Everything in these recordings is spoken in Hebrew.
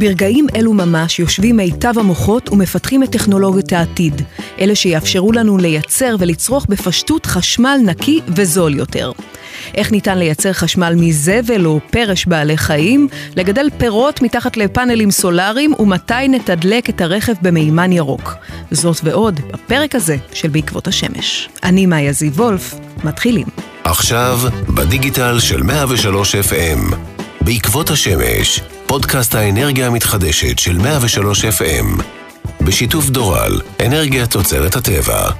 ברגעים אלו ממש יושבים מיטב המוחות ומפתחים את טכנולוגיות העתיד, אלה שיאפשרו לנו לייצר ולצרוך בפשטות חשמל נקי וזול יותר. איך ניתן לייצר חשמל מזבל או פרש בעלי חיים, לגדל פירות מתחת לפאנלים סולאריים ומתי נתדלק את הרכב במימן ירוק. זאת ועוד, בפרק הזה של בעקבות השמש. אני מאיה זיו וולף, מתחילים. עכשיו, בדיגיטל של 103 FM, בעקבות השמש, פודקאסט האנרגיה המתחדשת של 103 FM, בשיתוף דורל, אנרגיה תוצרת הטבע.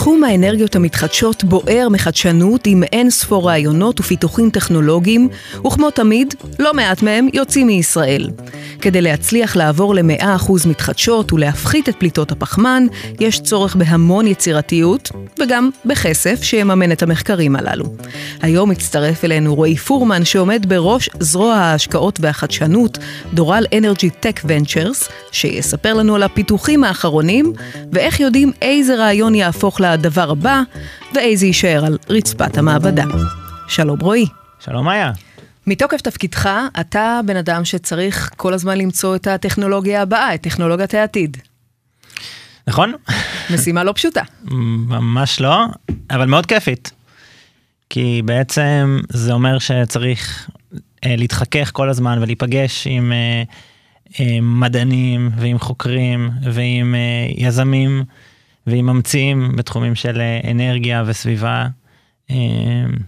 תחום האנרגיות המתחדשות בוער מחדשנות עם אין ספור רעיונות ופיתוחים טכנולוגיים, וכמו תמיד, לא מעט מהם יוצאים מישראל. כדי להצליח לעבור ל-100% מתחדשות ולהפחית את פליטות הפחמן, יש צורך בהמון יצירתיות, וגם בכסף שיממן את המחקרים הללו. היום מצטרף אלינו רועי פורמן, שעומד בראש זרוע ההשקעות והחדשנות, דורל אנרגי טק ונצ'רס, שיספר לנו על הפיתוחים האחרונים, ואיך יודעים איזה רעיון יהפוך לדבר הבא, ואיזה יישאר על רצפת המעבדה. שלום רועי. שלום איה. מתוקף תפקידך, אתה בן אדם שצריך כל הזמן למצוא את הטכנולוגיה הבאה, את טכנולוגיית העתיד. נכון? משימה לא פשוטה. ממש לא, אבל מאוד כיפית. כי בעצם זה אומר שצריך אה, להתחכך כל הזמן ולהיפגש עם אה, אה, מדענים ועם חוקרים ועם אה, יזמים ועם ממציאים בתחומים של אה, אנרגיה וסביבה. אמ,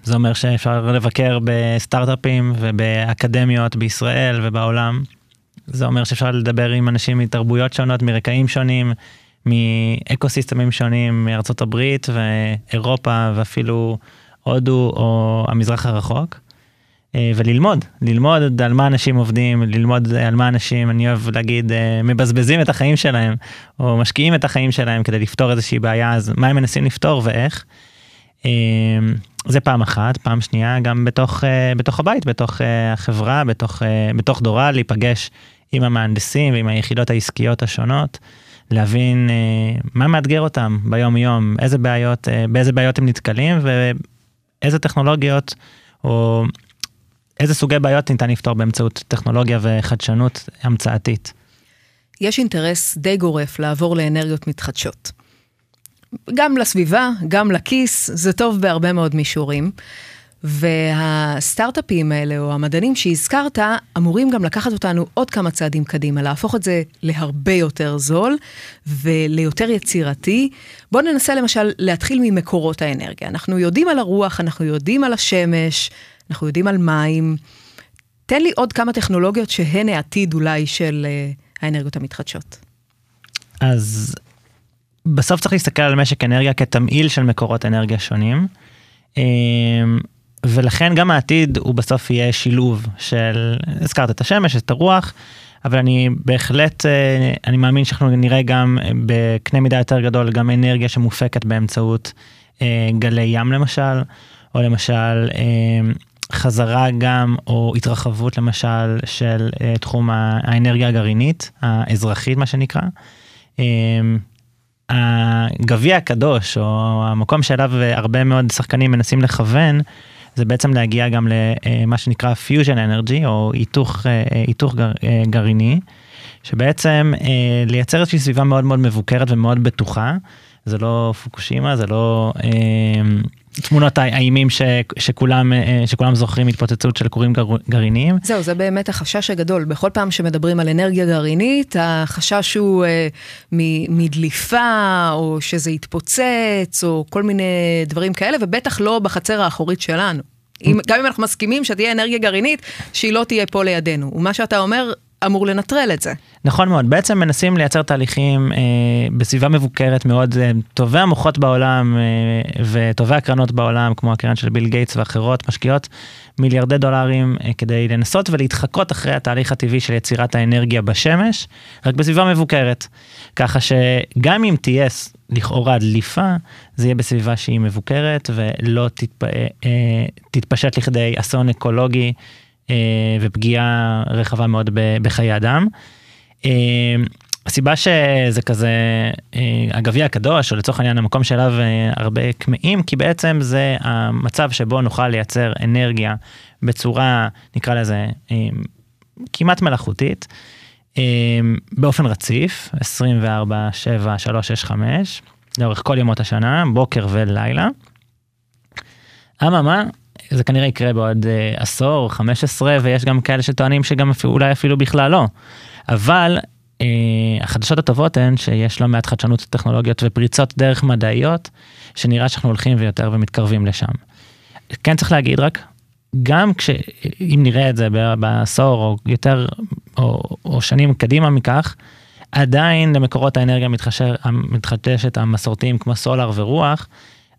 זה אומר שאפשר לבקר בסטארט-אפים ובאקדמיות בישראל ובעולם. זה אומר שאפשר לדבר עם אנשים מתרבויות שונות, מרקעים שונים, מאקו סיסטמים שונים, מארצות הברית ואירופה ואפילו הודו או המזרח הרחוק. אה, וללמוד, ללמוד על מה אנשים עובדים, ללמוד על מה אנשים, אני אוהב להגיד, אה, מבזבזים את החיים שלהם, או משקיעים את החיים שלהם כדי לפתור איזושהי בעיה, אז מה הם מנסים לפתור ואיך. אמ, זה פעם אחת, פעם שנייה, גם בתוך, אה, בתוך הבית, בתוך אה, החברה, בתוך, אה, בתוך דורל, להיפגש עם המהנדסים ועם היחידות העסקיות השונות, להבין מה מאתגר אותם ביום יום, איזה בעיות, באיזה בעיות הם נתקלים ואיזה טכנולוגיות או איזה סוגי בעיות ניתן לפתור באמצעות טכנולוגיה וחדשנות המצאתית. יש אינטרס די גורף לעבור לאנרגיות מתחדשות. גם לסביבה, גם לכיס, זה טוב בהרבה מאוד מישורים. והסטארט-אפים האלה, או המדענים שהזכרת, אמורים גם לקחת אותנו עוד כמה צעדים קדימה, להפוך את זה להרבה יותר זול וליותר יצירתי. בואו ננסה למשל להתחיל ממקורות האנרגיה. אנחנו יודעים על הרוח, אנחנו יודעים על השמש, אנחנו יודעים על מים. תן לי עוד כמה טכנולוגיות שהן העתיד אולי של uh, האנרגיות המתחדשות. אז בסוף צריך להסתכל על משק אנרגיה כתמהיל של מקורות אנרגיה שונים. אמ, ולכן גם העתיד הוא בסוף יהיה שילוב של, הזכרת את השמש, את הרוח, אבל אני בהחלט, אה, אני מאמין שאנחנו נראה גם בקנה מידה יותר גדול, גם אנרגיה שמופקת באמצעות אה, גלי ים למשל, או למשל אה, חזרה גם, או התרחבות למשל של תחום האנרגיה הגרעינית, האזרחית מה שנקרא. אמ, הגביע הקדוש, או המקום שאליו הרבה מאוד שחקנים מנסים לכוון, זה בעצם להגיע גם למה שנקרא fusion energy, או היתוך, אה, היתוך גר, אה, גרעיני, שבעצם אה, לייצר איזושהי סביבה מאוד מאוד מבוקרת ומאוד בטוחה. זה לא פוקושימה, זה לא תמונות האימים ש, שכולם, אה, שכולם זוכרים התפוצצות של כורים גר, גרעיניים. זהו, זה באמת החשש הגדול. בכל פעם שמדברים על אנרגיה גרעינית, החשש הוא אה, מדליפה, או שזה יתפוצץ, או כל מיני דברים כאלה, ובטח לא בחצר האחורית שלנו. אם, גם אם אנחנו מסכימים שתהיה אנרגיה גרעינית, שהיא לא תהיה פה לידינו. ומה שאתה אומר, אמור לנטרל את זה. נכון מאוד, בעצם מנסים לייצר תהליכים אה, בסביבה מבוקרת מאוד, אה, טובי המוחות בעולם אה, וטובי הקרנות בעולם, כמו הקרן של ביל גייטס ואחרות, משקיעות מיליארדי דולרים אה, כדי לנסות ולהתחקות אחרי התהליך הטבעי של יצירת האנרגיה בשמש, רק בסביבה מבוקרת. ככה שגם אם תהיה לכאורה דליפה, זה יהיה בסביבה שהיא מבוקרת ולא תתפ... אה, אה, תתפשט לכדי אסון אקולוגי. אה, ופגיעה רחבה מאוד בחיי אדם. אה, הסיבה שזה כזה אה, הגביע הקדוש, או לצורך העניין המקום שאליו הרבה כמהים, כי בעצם זה המצב שבו נוכל לייצר אנרגיה בצורה, נקרא לזה, כמעט מלאכותית, באופן רציף, 24, 7, 3, 6, 5, לאורך כל ימות השנה, בוקר ולילה. אממה, זה כנראה יקרה בעוד uh, עשור, 15, ויש גם כאלה שטוענים שגם אפילו, אולי אפילו בכלל לא. אבל uh, החדשות הטובות הן שיש לא מעט חדשנות טכנולוגיות ופריצות דרך מדעיות, שנראה שאנחנו הולכים ויותר ומתקרבים לשם. כן צריך להגיד רק, גם כש... אם נראה את זה בעשור או יותר, או, או שנים קדימה מכך, עדיין למקורות האנרגיה המתחדשת המסורתיים כמו סולר ורוח,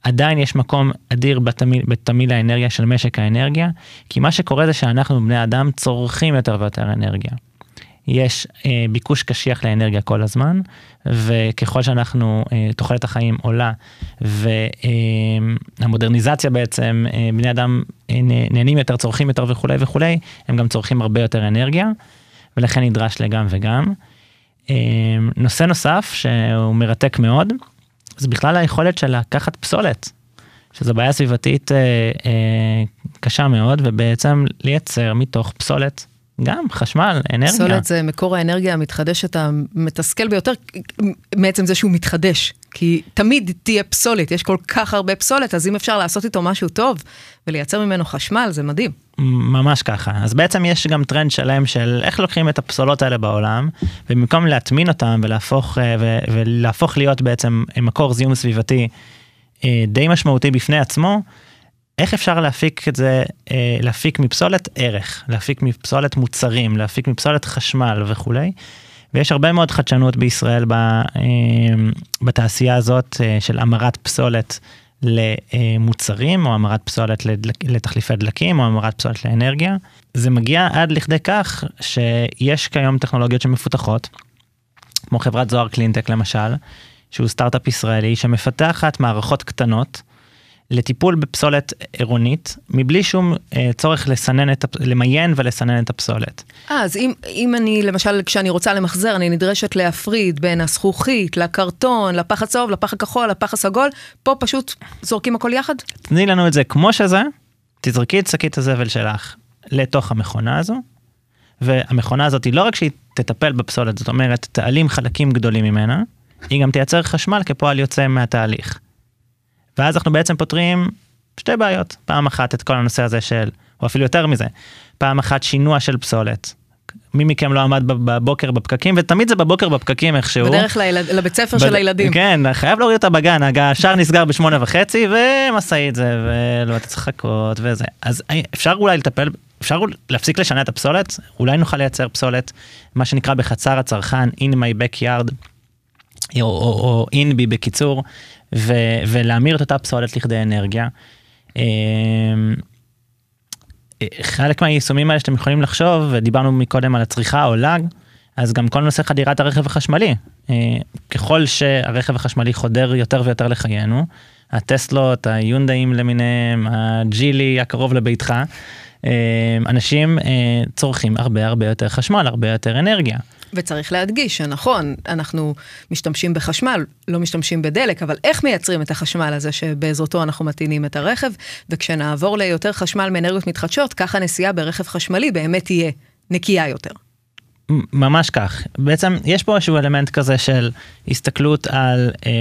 עדיין יש מקום אדיר בתמיל, בתמיל האנרגיה של משק האנרגיה, כי מה שקורה זה שאנחנו בני אדם צורכים יותר ויותר אנרגיה. יש אה, ביקוש קשיח לאנרגיה כל הזמן, וככל שאנחנו, אה, תוחלת החיים עולה, והמודרניזציה אה, בעצם, אה, בני אדם אה, נהנים יותר, צורכים יותר וכולי וכולי, הם גם צורכים הרבה יותר אנרגיה, ולכן נדרש לגם וגם. אה, נושא נוסף שהוא מרתק מאוד, זה בכלל היכולת של לקחת פסולת, שזו בעיה סביבתית אה, אה, קשה מאוד, ובעצם לייצר מתוך פסולת גם חשמל, אנרגיה. פסולת זה מקור האנרגיה המתחדשת המתסכל ביותר, מעצם זה שהוא מתחדש. כי תמיד תהיה פסולת, יש כל כך הרבה פסולת, אז אם אפשר לעשות איתו משהו טוב ולייצר ממנו חשמל, זה מדהים. ממש ככה. אז בעצם יש גם טרנד שלם של איך לוקחים את הפסולות האלה בעולם, ובמקום להטמין אותם ולהפוך, אה, ולהפוך להיות בעצם מקור זיהום סביבתי אה, די משמעותי בפני עצמו, איך אפשר להפיק את זה, אה, להפיק מפסולת ערך, להפיק מפסולת מוצרים, להפיק מפסולת חשמל וכולי. ויש הרבה מאוד חדשנות בישראל בתעשייה הזאת של המרת פסולת למוצרים, או המרת פסולת לתחליפי דלקים, או המרת פסולת לאנרגיה. זה מגיע עד לכדי כך שיש כיום טכנולוגיות שמפותחות, כמו חברת זוהר קלינטק למשל, שהוא סטארט-אפ ישראלי שמפתחת מערכות קטנות. לטיפול בפסולת עירונית, מבלי שום אה, צורך לסנן את, למיין ולסנן את הפסולת. אז אם, אם אני, למשל, כשאני רוצה למחזר, אני נדרשת להפריד בין הזכוכית, לקרטון, לפח הצהוב, לפח הכחול, לפח הסגול, פה פשוט זורקים הכל יחד? תני לנו את זה כמו שזה, תזרקי את שקית הזבל שלך לתוך המכונה הזו, והמכונה הזאת היא לא רק שהיא תטפל בפסולת, זאת אומרת, תעלים חלקים גדולים ממנה, היא גם תייצר חשמל כפועל יוצא מהתהליך. ואז אנחנו בעצם פותרים שתי בעיות. פעם אחת את כל הנושא הזה של, או אפילו יותר מזה, פעם אחת שינוע של פסולת. מי מכם לא עמד בבוקר בפקקים, ותמיד זה בבוקר בפקקים איכשהו. בדרך לילד, לבית ספר ב... של הילדים. כן, חייב להוריד אותה בגן, השער נסגר בשמונה וחצי, ומשאית זה, ולא אתה צריך לחכות וזה. אז אפשר אולי לטפל, אפשר להפסיק לשנע את הפסולת, אולי נוכל לייצר פסולת, מה שנקרא בחצר הצרכן, in my backyard, או, או, או in בי בקיצור, ו, ולהמיר את אותה פסולת לכדי אנרגיה. אמ, חלק מהיישומים האלה שאתם יכולים לחשוב, ודיברנו מקודם על הצריכה העולה, אז גם כל נושא חדירת הרכב החשמלי. אה, ככל שהרכב החשמלי חודר יותר ויותר לחיינו, הטסלות, היונדאים למיניהם, הג'ילי הקרוב לביתך, אה, אנשים אה, צורכים הרבה הרבה יותר חשמל, הרבה יותר אנרגיה. וצריך להדגיש שנכון, אנחנו משתמשים בחשמל, לא משתמשים בדלק, אבל איך מייצרים את החשמל הזה שבעזרתו אנחנו מטעינים את הרכב, וכשנעבור ליותר חשמל מאנרגיות מתחדשות, ככה נסיעה ברכב חשמלי באמת תהיה נקייה יותר. ממש כך. בעצם יש פה איזשהו אלמנט כזה של הסתכלות על, אה,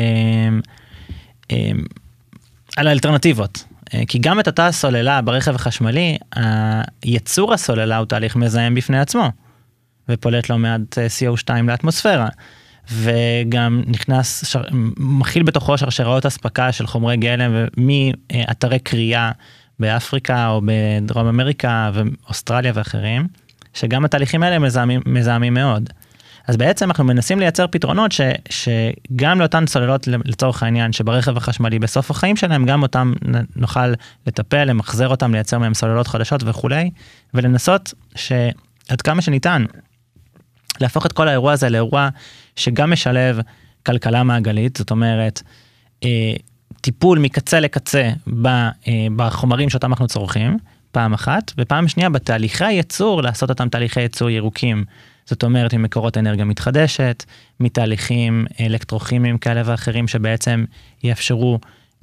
אה, על האלטרנטיבות. אה, כי גם את אותה סוללה ברכב החשמלי, יצור הסוללה הוא תהליך מזהם בפני עצמו. ופולט לא מעט אה, CO2 לאטמוספירה. וגם נכנס, שר, מכיל בתוכו שרשראות אספקה של חומרי גלם מאתרי קריאה באפריקה או בדרום אמריקה ואוסטרליה ואחרים, שגם התהליכים האלה מזהמים, מזהמים מאוד. אז בעצם אנחנו מנסים לייצר פתרונות ש, שגם לאותן סוללות לצורך העניין שברכב החשמלי בסוף החיים שלהם גם אותם נוכל לטפל, למחזר אותם, לייצר מהם סוללות חדשות וכולי, ולנסות שעד כמה שניתן להפוך את כל האירוע הזה לאירוע שגם משלב כלכלה מעגלית, זאת אומרת, אה, טיפול מקצה לקצה אה, בחומרים שאותם אנחנו צורכים, פעם אחת, ופעם שנייה בתהליכי הייצור, לעשות אותם תהליכי ייצור ירוקים. זאת אומרת, ממקורות אנרגיה מתחדשת, מתהליכים אלקטרוכימיים כאלה ואחרים שבעצם יאפשרו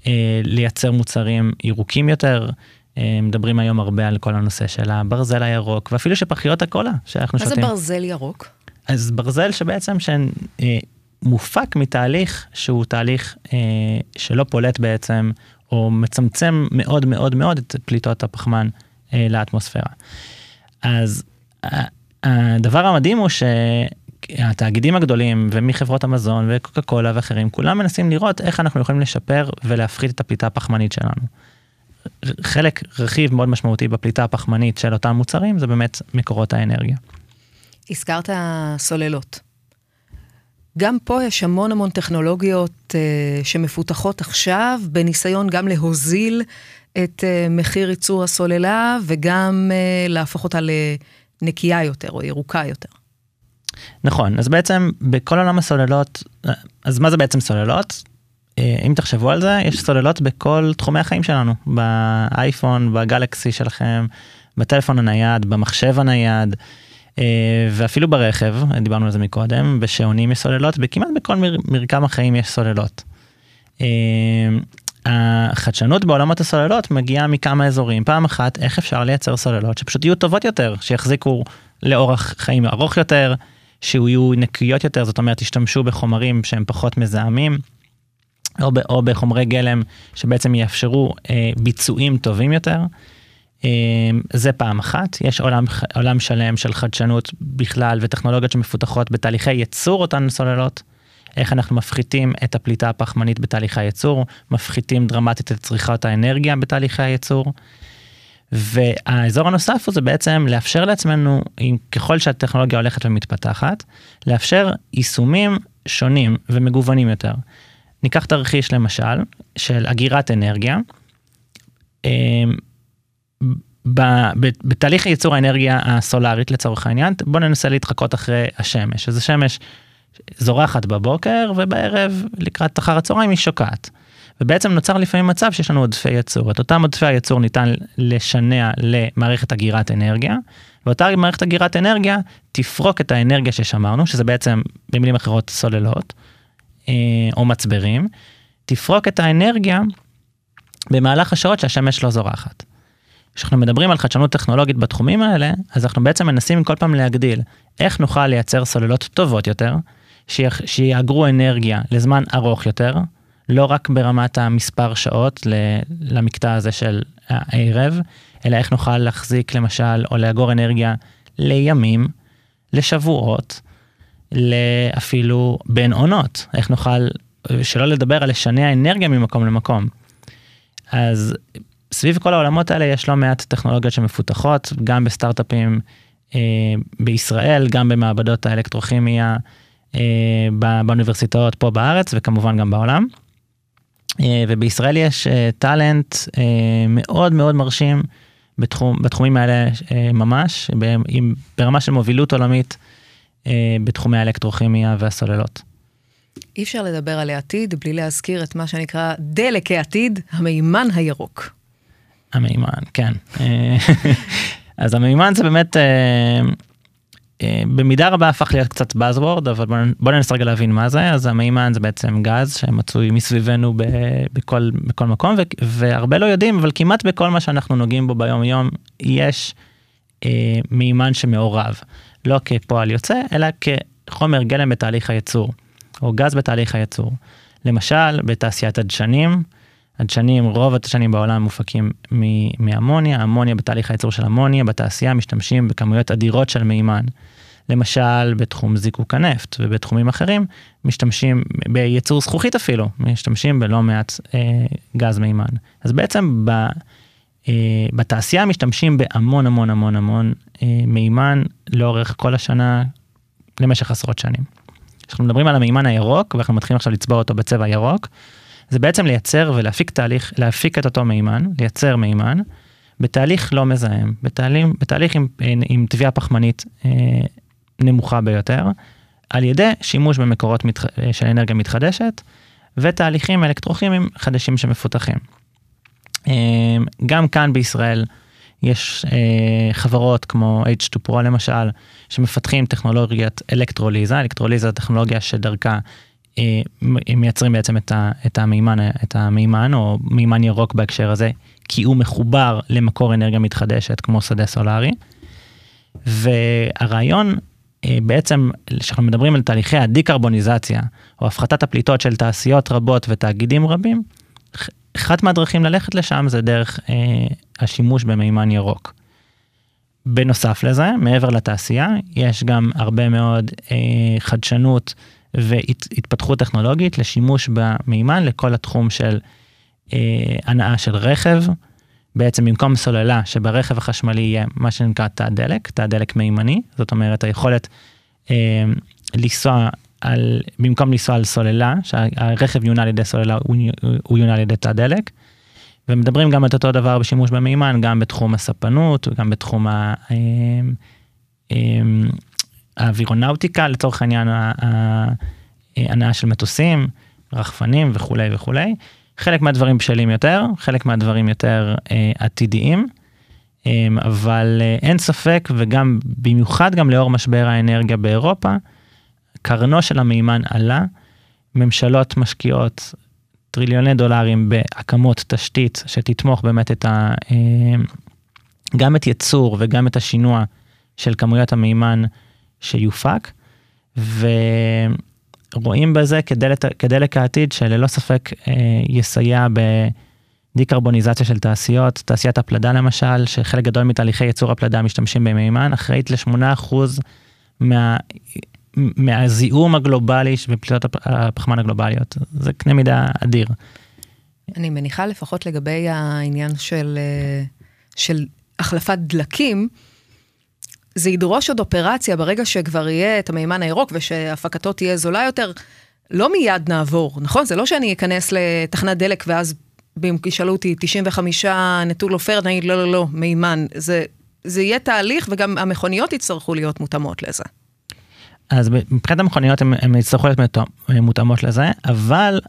אה, לייצר מוצרים ירוקים יותר, אה, מדברים היום הרבה על כל הנושא של הברזל הירוק, ואפילו שפחיות הקולה שאנחנו שותים. מה זה ברזל ירוק? אז ברזל שבעצם שמופק מתהליך שהוא תהליך שלא פולט בעצם, או מצמצם מאוד מאוד מאוד את פליטות הפחמן לאטמוספירה. אז הדבר המדהים הוא שהתאגידים הגדולים ומחברות המזון וקוקה קולה ואחרים כולם מנסים לראות איך אנחנו יכולים לשפר ולהפחית את הפליטה הפחמנית שלנו. חלק רכיב מאוד משמעותי בפליטה הפחמנית של אותם מוצרים זה באמת מקורות האנרגיה. הזכרת סוללות. גם פה יש המון המון טכנולוגיות uh, שמפותחות עכשיו בניסיון גם להוזיל את uh, מחיר ייצור הסוללה וגם uh, להפוך אותה לנקייה יותר או ירוקה יותר. נכון, אז בעצם בכל עולם הסוללות, אז מה זה בעצם סוללות? אם תחשבו על זה, יש סוללות בכל תחומי החיים שלנו, באייפון, בגלקסי שלכם, בטלפון הנייד, במחשב הנייד, ואפילו ברכב, דיברנו על זה מקודם, בשעונים יש סוללות, וכמעט בכל מר, מרקם החיים יש סוללות. החדשנות בעולמות הסוללות מגיעה מכמה אזורים. פעם אחת, איך אפשר לייצר סוללות שפשוט יהיו טובות יותר, שיחזיקו לאורך חיים ארוך יותר, שיהיו נקיות יותר, זאת אומרת, תשתמשו בחומרים שהם פחות מזהמים, או, ב, או בחומרי גלם שבעצם יאפשרו אה, ביצועים טובים יותר. אה, זה פעם אחת, יש עולם, עולם שלם של חדשנות בכלל וטכנולוגיות שמפותחות בתהליכי ייצור אותן סוללות. איך אנחנו מפחיתים את הפליטה הפחמנית בתהליכי הייצור, מפחיתים דרמטית את צריכת האנרגיה בתהליכי הייצור. והאזור הנוסף הוא זה בעצם לאפשר לעצמנו, אם ככל שהטכנולוגיה הולכת ומתפתחת, לאפשר יישומים שונים ומגוונים יותר. ניקח תרחיש למשל של אגירת אנרגיה. בתהליך ייצור האנרגיה הסולארית לצורך העניין, בוא ננסה להתחקות אחרי השמש. אז השמש זורחת בבוקר ובערב לקראת אחר הצהריים היא שוקעת. ובעצם נוצר לפעמים מצב שיש לנו עודפי ייצור. את אותם עודפי הייצור ניתן לשנע למערכת אגירת אנרגיה, ואותה מערכת אגירת אנרגיה תפרוק את האנרגיה ששמרנו, שזה בעצם במילים אחרות סוללות, אה, או מצברים, תפרוק את האנרגיה במהלך השעות שהשמש לא זורחת. כשאנחנו מדברים על חדשנות טכנולוגית בתחומים האלה, אז אנחנו בעצם מנסים כל פעם להגדיל איך נוכל לייצר סוללות טובות יותר, שיאגרו אנרגיה לזמן ארוך יותר, לא רק ברמת המספר שעות למקטע הזה של הערב, אלא איך נוכל להחזיק למשל, או לאגור אנרגיה לימים, לשבועות, לאפילו בין עונות, איך נוכל, שלא לדבר על לשנע אנרגיה ממקום למקום. אז סביב כל העולמות האלה יש לא מעט טכנולוגיות שמפותחות, גם בסטארט-אפים אה, בישראל, גם במעבדות האלקטרוכימיה אה, באוניברסיטאות פה בארץ וכמובן גם בעולם. אה, ובישראל יש אה, טאלנט אה, מאוד מאוד מרשים בתחום, בתחומים האלה אה, ממש, ברמה של מובילות עולמית אה, בתחומי האלקטרוכימיה והסוללות. אי אפשר לדבר על העתיד בלי להזכיר את מה שנקרא דלק העתיד, המימן הירוק. המימן, כן. אה, אז המימן זה באמת אה, אה, במידה רבה הפך להיות קצת Buzzword, אבל בוא, ננסה רגע להבין מה זה. אז המימן זה בעצם גז שמצוי מסביבנו ב, בכל, בכל מקום, ו, והרבה לא יודעים, אבל כמעט בכל מה שאנחנו נוגעים בו ביום יום, יש אה, מימן שמעורב. לא כפועל יוצא, אלא כחומר גלם בתהליך הייצור, או גז בתהליך הייצור. למשל, בתעשיית הדשנים, הדשנים, רוב הדשנים בעולם מופקים מאמוניה, אמוניה בתהליך הייצור של אמוניה, בתעשייה משתמשים בכמויות אדירות של מימן. למשל בתחום זיקוק הנפט ובתחומים אחרים משתמשים בייצור זכוכית אפילו, משתמשים בלא מעט אה, גז מימן. אז בעצם ב, אה, בתעשייה משתמשים בהמון המון המון המון אה, מימן לאורך כל השנה למשך עשרות שנים. כשאנחנו מדברים על המימן הירוק ואנחנו מתחילים עכשיו לצבוע אותו בצבע ירוק, זה בעצם לייצר ולהפיק תהליך, להפיק את אותו מימן, לייצר מימן, בתהליך לא מזהם, בתהליך, בתהליך עם, עם תביעה פחמנית אה, נמוכה ביותר, על ידי שימוש במקורות מתח, של אנרגיה מתחדשת, ותהליכים אלקטרוכימיים חדשים שמפותחים. אה, גם כאן בישראל יש אה, חברות כמו H2Pro למשל, שמפתחים טכנולוגיית אלקטרוליזה, אלקטרוליזה זה טכנולוגיה שדרכה אה, מייצרים בעצם את, ה, את, המימן, את המימן או מימן ירוק בהקשר הזה כי הוא מחובר למקור אנרגיה מתחדשת כמו שדה סולארי. והרעיון אה, בעצם, כשאנחנו מדברים על תהליכי הדיקרבוניזציה, או הפחתת הפליטות של תעשיות רבות ותאגידים רבים, אחת מהדרכים ללכת לשם זה דרך אה, השימוש במימן ירוק. בנוסף לזה, מעבר לתעשייה, יש גם הרבה מאוד אה, חדשנות והתפתחות טכנולוגית לשימוש במימן לכל התחום של אה, הנעה של רכב. בעצם במקום סוללה שברכב החשמלי יהיה מה שנקרא תא דלק, תא דלק מימני, זאת אומרת היכולת אה, לנסוע על, במקום לנסוע על סוללה, שהרכב יונע על ידי סוללה, הוא, יונע על ידי תא דלק. ומדברים גם את אותו דבר בשימוש במימן, גם בתחום הספנות, גם בתחום ה... אה, אה, האווירונאוטיקה, לצורך העניין ההנאה של מטוסים, רחפנים וכולי וכולי. חלק מהדברים בשלים יותר, חלק מהדברים יותר אה, עתידיים, אה, אבל אין ספק, וגם במיוחד גם לאור משבר האנרגיה באירופה, קרנו של המימן עלה, ממשלות משקיעות טריליוני דולרים בהקמות תשתית שתתמוך באמת את ה... אה, גם את ייצור וגם את השינוע של כמויות המימן שיופק, ורואים בזה כדלת, כדלק העתיד שללא ספק אה, יסייע בדיקרבוניזציה של תעשיות, תעשיית הפלדה למשל, שחלק גדול מתהליכי ייצור הפלדה משתמשים במימן, אחראית ל-8% מה... מהזיהום הגלובלי בפליטות הפחמן הגלובליות. זה קנה מידה אדיר. אני מניחה לפחות לגבי העניין של, אה, של החלפת דלקים, זה ידרוש עוד אופרציה ברגע שכבר יהיה את המימן הירוק ושהפקתו תהיה זולה יותר, לא מיד נעבור, נכון? זה לא שאני אכנס לתחנת דלק ואז ישאלו אותי 95 נטול עופרת, אני אגיד לא, לא, לא, מימן. זה, זה יהיה תהליך וגם המכוניות יצטרכו להיות מותאמות לזה. אז מבחינת המכוניות הן יצטרכו להיות מותאמות לזה, אבל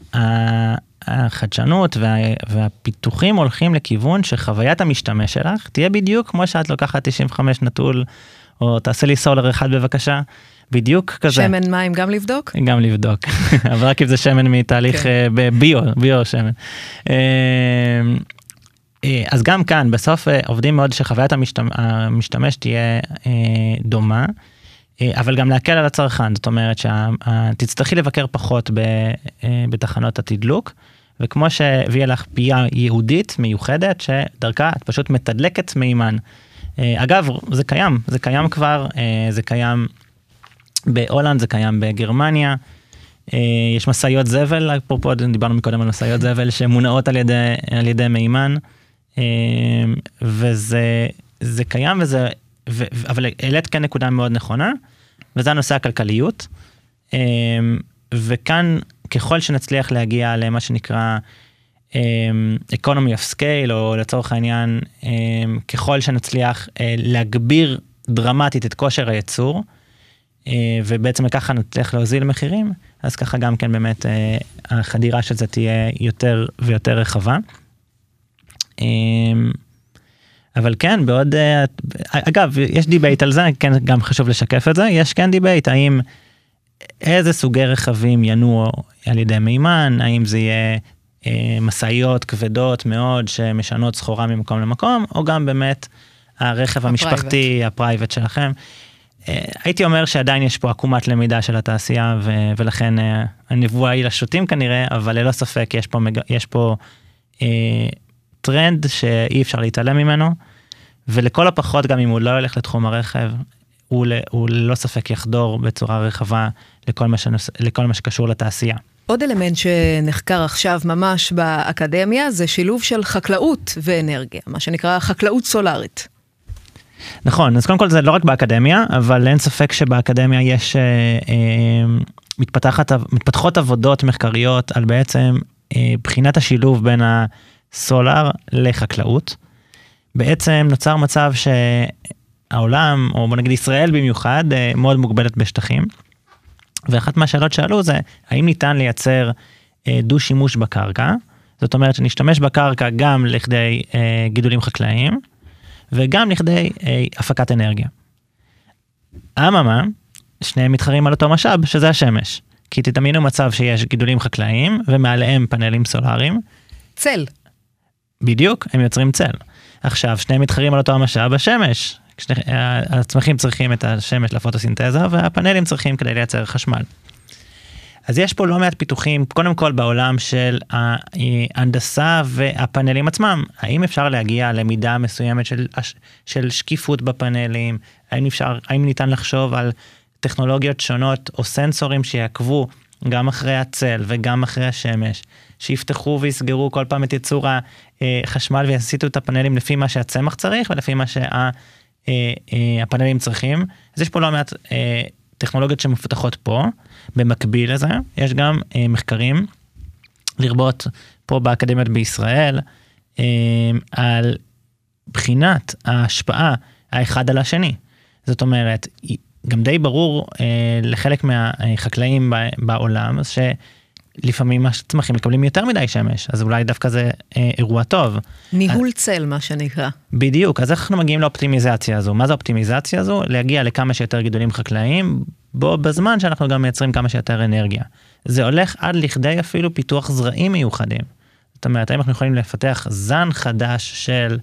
החדשנות וה, והפיתוחים הולכים לכיוון שחוויית המשתמש שלך תהיה בדיוק כמו שאת לוקחת 95 נטול, או תעשה לי סולר אחד בבקשה, בדיוק כזה. שמן מים גם לבדוק? גם לבדוק, אבל רק אם זה שמן מתהליך כן. uh, ביו, ביו שמן. Uh, אז גם כאן בסוף עובדים מאוד שחוויית המשתמש, המשתמש תהיה דומה. אבל גם להקל על הצרכן, זאת אומרת שתצטרכי לבקר פחות בתחנות התדלוק, וכמו שהביאה לך פייה ייעודית, מיוחדת, שדרכה את פשוט מתדלקת מימן. אה, אגב, זה קיים, זה קיים כבר, אה, זה קיים בהולנד, זה קיים בגרמניה. אה, יש משאיות זבל, אפרופו דיברנו מקודם על משאיות זבל שמונעות על ידי, על ידי מימן, וזה זה קיים וזה, ו, אבל העלית כאן נקודה מאוד נכונה, וזה הנושא הכלכליות. וכאן ככל שנצליח להגיע למה שנקרא economy of scale, או לצורך העניין, um, ככל שנצליח uh, להגביר דרמטית את כושר הייצור, uh, ובעצם ככה נצליח להוזיל מחירים, אז ככה גם כן באמת uh, החדירה של זה תהיה יותר ויותר רחבה. Um, אבל כן, בעוד, אגב, יש debate על זה, כן, גם חשוב לשקף את זה, יש כן debate, האם איזה סוגי רכבים ינועו על ידי מימן, האם זה יהיה משאיות כבדות מאוד שמשנעות סחורה ממקום למקום, או גם באמת הרכב המשפחתי, ה private שלכם. אה, הייתי אומר שעדיין יש פה עקומת למידה של התעשייה ו- ולכן אה, הנבואה היא לשוטים כנראה, אבל ללא ספק יש פה, מג- יש פה אה, טרנד שאי אפשר להתעלם ממנו, ולכל הפחות גם אם הוא לא ילך לתחום הרכב, הוא, הוא ללא ספק יחדור בצורה רחבה לכל מה, שנוס, לכל מה שקשור לתעשייה. עוד אלמנט שנחקר עכשיו ממש באקדמיה זה שילוב של חקלאות ואנרגיה, מה שנקרא חקלאות סולארית. נכון, אז קודם כל זה לא רק באקדמיה, אבל אין ספק שבאקדמיה יש, אה, אה, מתפתחת, מתפתחות עבודות מחקריות על בעצם אה, בחינת השילוב בין הסולאר לחקלאות. בעצם נוצר מצב שהעולם, או בוא נגיד ישראל במיוחד, אה, מאוד מוגבלת בשטחים. ואחת מהשאלות שעלו זה האם ניתן לייצר אה, דו שימוש בקרקע, זאת אומרת שנשתמש בקרקע גם לכדי אה, גידולים חקלאיים וגם לכדי אה, הפקת אנרגיה. אממה, שניהם מתחרים על אותו משאב שזה השמש. כי תדמיינו מצב שיש גידולים חקלאיים ומעליהם פאנלים סולאריים. צל. בדיוק, הם יוצרים צל. עכשיו, שניהם מתחרים על אותו המשאב, השמש. הצמחים צריכים את השמש לפוטוסינתזה, והפאנלים צריכים כדי לייצר חשמל. אז יש פה לא מעט פיתוחים, קודם כל בעולם של ההנדסה והפאנלים עצמם. האם אפשר להגיע למידה מסוימת של, של שקיפות בפאנלים? האם, אפשר, האם ניתן לחשוב על טכנולוגיות שונות או סנסורים שיעקבו גם אחרי הצל וגם אחרי השמש, שיפתחו ויסגרו כל פעם את ייצור החשמל ויסיטו את הפאנלים לפי מה שהצמח צריך ולפי מה שהפאנלים צריכים. אז יש פה לא מעט טכנולוגיות שמפותחות פה. במקביל לזה, יש גם מחקרים, לרבות פה באקדמיות בישראל, על בחינת ההשפעה האחד על השני. זאת אומרת, גם די ברור אה, לחלק מהחקלאים בעולם שלפעמים הצמחים מקבלים יותר מדי שמש, אז אולי דווקא זה אה, אירוע טוב. ניהול אז, צל, מה שנקרא. בדיוק, אז איך אנחנו מגיעים לאופטימיזציה הזו? מה זה האופטימיזציה הזו? להגיע לכמה שיותר גידולים חקלאיים, בו בזמן שאנחנו גם מייצרים כמה שיותר אנרגיה. זה הולך עד לכדי אפילו פיתוח זרעים מיוחדים. זאת אומרת, האם אנחנו יכולים לפתח זן חדש של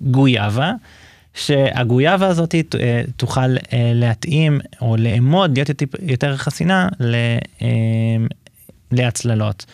גויאבה, שהגויאבה הזאת אה, תוכל אה, להתאים או לאמוד, להיות יותר חסינה אה, להצללות.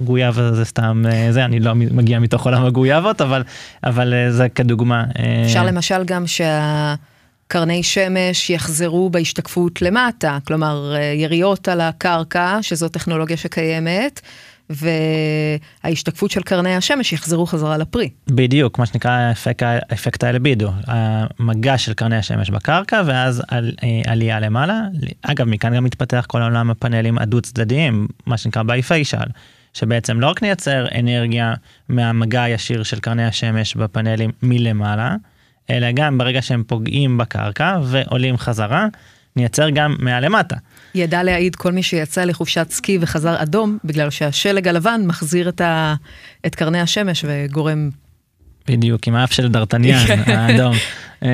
גויאבה זה סתם זה, אני לא מגיע מתוך עולם הגויאבות, אבל, אבל זה כדוגמה. אפשר למשל גם שהקרני שמש יחזרו בהשתקפות למטה, כלומר יריות על הקרקע, שזו טכנולוגיה שקיימת. וההשתקפות של קרני השמש יחזרו חזרה לפריים. בדיוק, מה שנקרא אפק, אפקט האלבידו, המגע של קרני השמש בקרקע ואז על, אה, עלייה למעלה. אגב, מכאן גם מתפתח כל העולם הפאנלים הדו צדדיים, מה שנקרא bifacial, שבעצם לא רק נייצר אנרגיה מהמגע הישיר של קרני השמש בפאנלים מלמעלה, אלא גם ברגע שהם פוגעים בקרקע ועולים חזרה, נייצר גם מהלמטה. ידע להעיד כל מי שיצא לחופשת סקי וחזר אדום, בגלל שהשלג הלבן מחזיר את, ה... את קרני השמש וגורם... בדיוק, עם האף של דרטניאן, כן. האדום. אמ,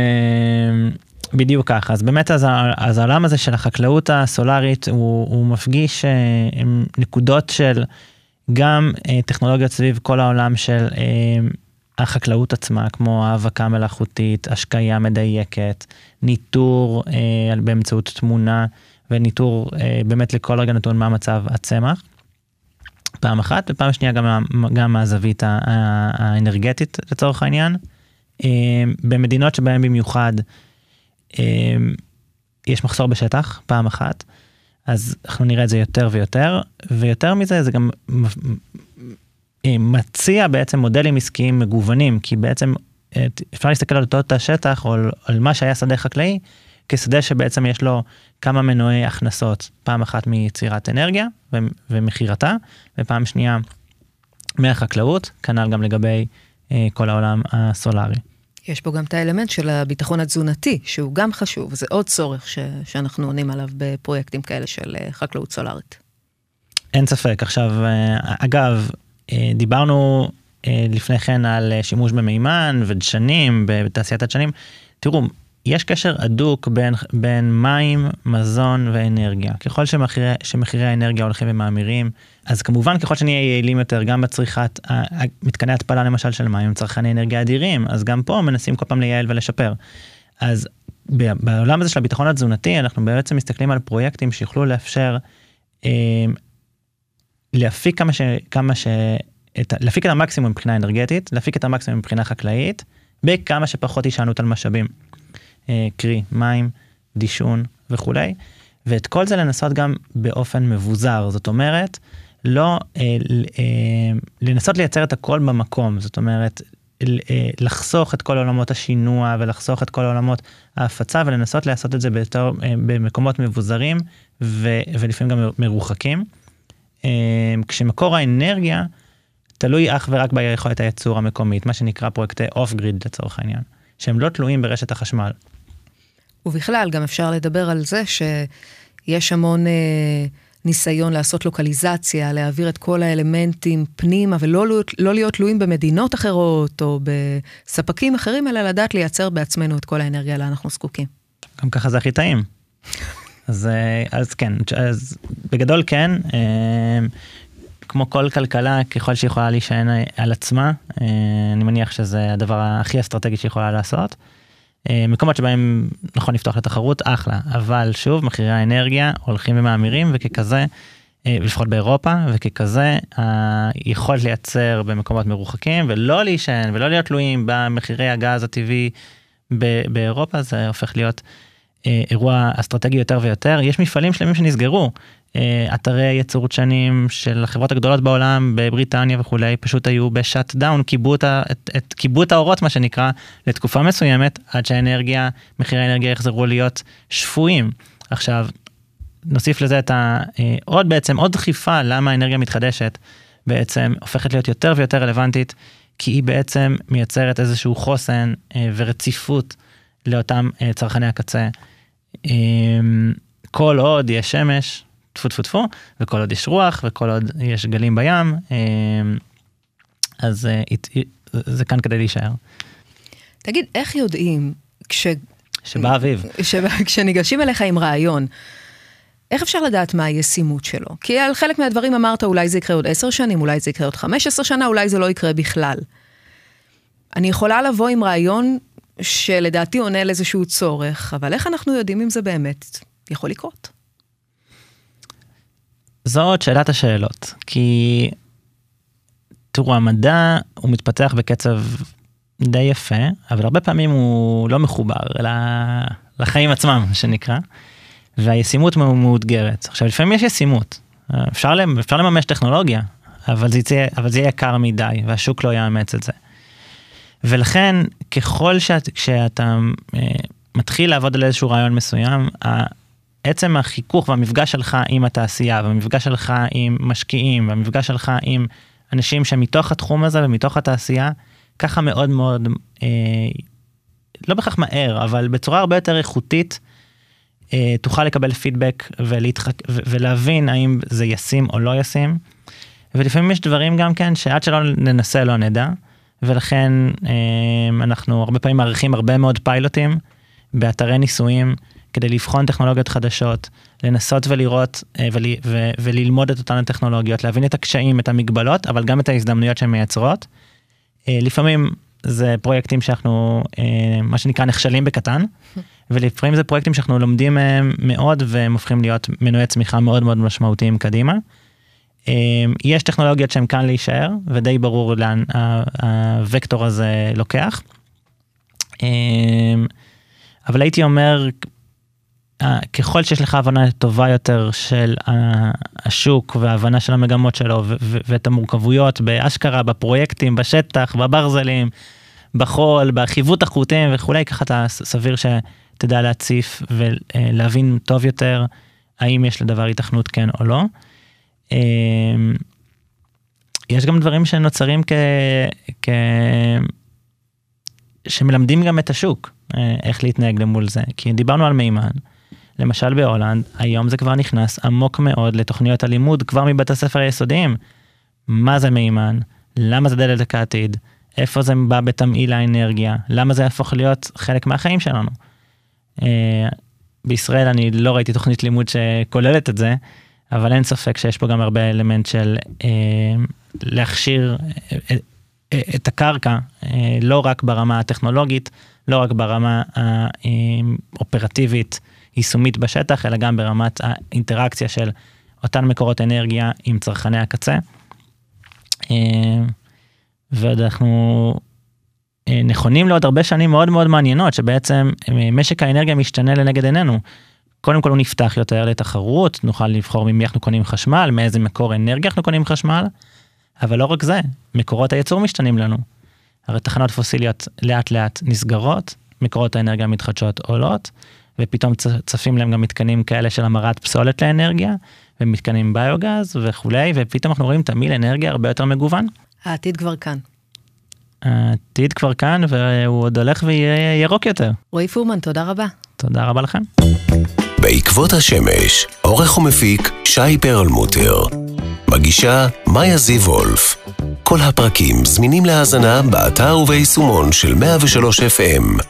בדיוק ככה, אז באמת אז, אז העולם הזה של החקלאות הסולארית הוא, הוא מפגיש אה, נקודות של גם אה, טכנולוגיות סביב כל העולם של אה, החקלאות עצמה, כמו האבקה מלאכותית, השקיה מדייקת, ניטור אה, באמצעות תמונה וניטור אה, באמת לכל רגע נתון מה מצב הצמח. פעם אחת, ופעם שנייה גם, גם מהזווית האנרגטית לצורך העניין. אה, במדינות שבהן במיוחד אה, יש מחסור בשטח, פעם אחת, אז אנחנו נראה את זה יותר ויותר, ויותר מזה זה גם מציע בעצם מודלים עסקיים מגוונים, כי בעצם אה, אפשר להסתכל על אותו תא שטח או על מה שהיה שדה חקלאי, כשדה שבעצם יש לו כמה מנועי הכנסות, פעם אחת מיצירת אנרגיה ומכירתה, ופעם שנייה מהחקלאות, כנ"ל גם לגבי אה, כל העולם הסולארי. יש פה גם את האלמנט של הביטחון התזונתי, שהוא גם חשוב, זה עוד צורך ש, שאנחנו עונים עליו בפרויקטים כאלה של חקלאות סולארית. אין ספק. עכשיו, אגב, אה, דיברנו אה, לפני כן על אה, שימוש במימן ודשנים בתעשיית הדשנים. תראו, יש קשר הדוק בין, בין מים, מזון ואנרגיה. ככל שמחירי, שמחירי האנרגיה הולכים ומאמירים, אז כמובן ככל שנהיה יעילים יותר גם בצריכת מתקני התפלה למשל של מים, צרכני אנרגיה אדירים, אז גם פה מנסים כל פעם לייעל ולשפר. אז בעולם הזה של הביטחון התזונתי אנחנו בעצם מסתכלים על פרויקטים שיוכלו לאפשר אה, להפיק כמה ש... כמה ש... את... להפיק את המקסימום מבחינה אנרגטית, להפיק את המקסימום מבחינה חקלאית, בכמה שפחות הישענות על משאבים. אה, קרי, מים, דישון וכולי, ואת כל זה לנסות גם באופן מבוזר, זאת אומרת, לא אה, אה, לנסות לייצר את הכל במקום, זאת אומרת, אה, לחסוך את כל עולמות השינוע ולחסוך את כל עולמות ההפצה ולנסות לעשות את זה בתור, אה, במקומות מבוזרים ו, ולפעמים גם מרוחקים. אמ, כשמקור האנרגיה תלוי אך ורק ביכולת הייצור המקומית, מה שנקרא פרויקטי אוף גריד לצורך העניין, שהם לא תלויים ברשת החשמל. ובכלל, גם אפשר לדבר על זה שיש המון אה, ניסיון לעשות לוקליזציה, להעביר את כל האלמנטים פנימה, ולא לא להיות תלויים במדינות אחרות או בספקים אחרים, אלא לדעת לייצר בעצמנו את כל האנרגיה לה אנחנו זקוקים. גם ככה זה הכי טעים. אז, אה, אז כן, אז בגדול כן, אה, כמו כל כלכלה, ככל שהיא יכולה להישען על עצמה, אה, אני מניח שזה הדבר הכי אסטרטגי שהיא יכולה לעשות. מקומות שבהם נכון לפתוח לתחרות, אחלה, אבל שוב, מחירי האנרגיה הולכים ומאמירים, וככזה, לפחות באירופה, וככזה, היכולת לייצר במקומות מרוחקים, ולא להישען, ולא להיות תלויים במחירי הגז הטבעי באירופה, זה הופך להיות אירוע אסטרטגי יותר ויותר. יש מפעלים שלמים שנסגרו. אה, אתרי ייצור דשנים של החברות הגדולות בעולם בבריטניה וכולי פשוט היו בשאט דאון כיבו את, את, את כיבו את האורות מה שנקרא לתקופה מסוימת עד שהאנרגיה מחירי האנרגיה יחזרו להיות שפויים עכשיו נוסיף לזה את ה, אה, בעצם עוד דחיפה למה האנרגיה מתחדשת בעצם הופכת להיות יותר ויותר רלוונטית כי היא בעצם מייצרת איזשהו חוסן אה, ורציפות לאותם צרכני הקצה. כל עוד יש שמש טפו טפו טפו, וכל עוד יש רוח וכל עוד יש גלים בים, אמ, אז אה, זה כאן כדי להישאר. תגיד, איך יודעים כש... שבא אביב. ש... כשניגשים אליך עם רעיון, איך אפשר לדעת מה הישימות שלו? כי על חלק מהדברים אמרת, אולי זה יקרה עוד עשר שנים, אולי זה יקרה עוד חמש עשר שנה, אולי זה לא יקרה בכלל. אני יכולה לבוא עם רעיון שלדעתי עונה על איזשהו צורך, אבל איך אנחנו יודעים אם זה באמת יכול לקרות? זאת שאלת השאלות, כי תראו, המדע הוא מתפתח בקצב די יפה, אבל הרבה פעמים הוא לא מחובר אלא לחיים עצמם, שנקרא, והישימות מאותגרת. עכשיו, לפעמים יש ישימות, אפשר, אפשר לממש טכנולוגיה, אבל זה, יצא, אבל זה יהיה יקר מדי, והשוק לא יאמץ את זה. ולכן, ככל שאת, שאתה אה, מתחיל לעבוד על איזשהו רעיון מסוים, עצם החיכוך והמפגש שלך עם התעשייה, והמפגש שלך עם משקיעים, והמפגש שלך עם אנשים שמתוך התחום הזה ומתוך התעשייה, ככה מאוד מאוד, אה, לא בהכרח מהר, אבל בצורה הרבה יותר איכותית, אה, תוכל לקבל פידבק ולהתחק, ו- ולהבין האם זה ישים או לא ישים. ולפעמים יש דברים גם כן שעד שלא ננסה לא נדע, ולכן אה, אנחנו הרבה פעמים מעריכים הרבה מאוד פיילוטים באתרי ניסויים. כדי לבחון טכנולוגיות חדשות, לנסות ולראות אה, ול, ו, וללמוד את אותן הטכנולוגיות, להבין את הקשיים, את המגבלות, אבל גם את ההזדמנויות שהן מייצרות. אה, לפעמים זה פרויקטים שאנחנו, אה, מה שנקרא, נכשלים בקטן, ולפעמים זה פרויקטים שאנחנו לומדים מהם מאוד והם הופכים להיות מנועי צמיחה מאוד מאוד משמעותיים קדימה. יש טכנולוגיות שהן כאן להישאר, ודי ברור לאן הוקטור הזה לוקח. אבל הייתי אומר, ככל שיש לך הבנה טובה יותר של השוק והבנה של המגמות שלו ואת המורכבויות באשכרה, בפרויקטים, בשטח, בברזלים, בחול, בחיווט החוטים וכולי, ככה אתה סביר שתדע להציף ולהבין טוב יותר האם יש לדבר היתכנות כן או לא. אמ, יש גם דברים שנוצרים כ... כ... שמלמדים גם את השוק אה, איך להתנהג למול זה, כי דיברנו על מימן. למשל בהולנד, היום זה כבר נכנס עמוק מאוד לתוכניות הלימוד כבר מבית הספר היסודיים. מה זה מימן? למה זה דלת העתיד? איפה זה בא בתמהיל האנרגיה? למה זה יהפוך להיות חלק מהחיים שלנו? אה, בישראל אני לא ראיתי תוכנית לימוד שכוללת את זה, אבל אין ספק שיש פה גם הרבה אלמנט של אה, להכשיר אה, אה, את הקרקע, אה, לא רק ברמה הטכנולוגית, לא רק ברמה האופרטיבית. אה, יישומית בשטח, אלא גם ברמת האינטראקציה של אותן מקורות אנרגיה עם צרכני הקצה. אה, ועוד אנחנו אה, נכונים לעוד הרבה שנים מאוד מאוד מעניינות, שבעצם אה, משק האנרגיה משתנה לנגד עינינו. קודם כל הוא נפתח יותר לתחרות, נוכל לבחור ממי אנחנו קונים חשמל, מאיזה מקור אנרגיה אנחנו קונים חשמל, אבל לא רק זה, מקורות הייצור משתנים לנו. הרי תחנות פוסיליות לאט לאט נסגרות, מקורות האנרגיה המתחדשות עולות, ופתאום צפים להם גם מתקנים כאלה של המרת פסולת לאנרגיה, ומתקנים ביוגז וכולי, ופתאום אנחנו רואים תמיל אנרגיה הרבה יותר מגוון. העתיד כבר כאן. העתיד כבר כאן, והוא עוד הולך ויהיה ירוק יותר. רועי פורמן, תודה רבה. תודה רבה לכם. בעקבות השמש, עורך ומפיק שי פרלמוטר. מגישה מאיה זיו וולף. כל הפרקים זמינים להאזנה באתר וביישומון של 103 FM.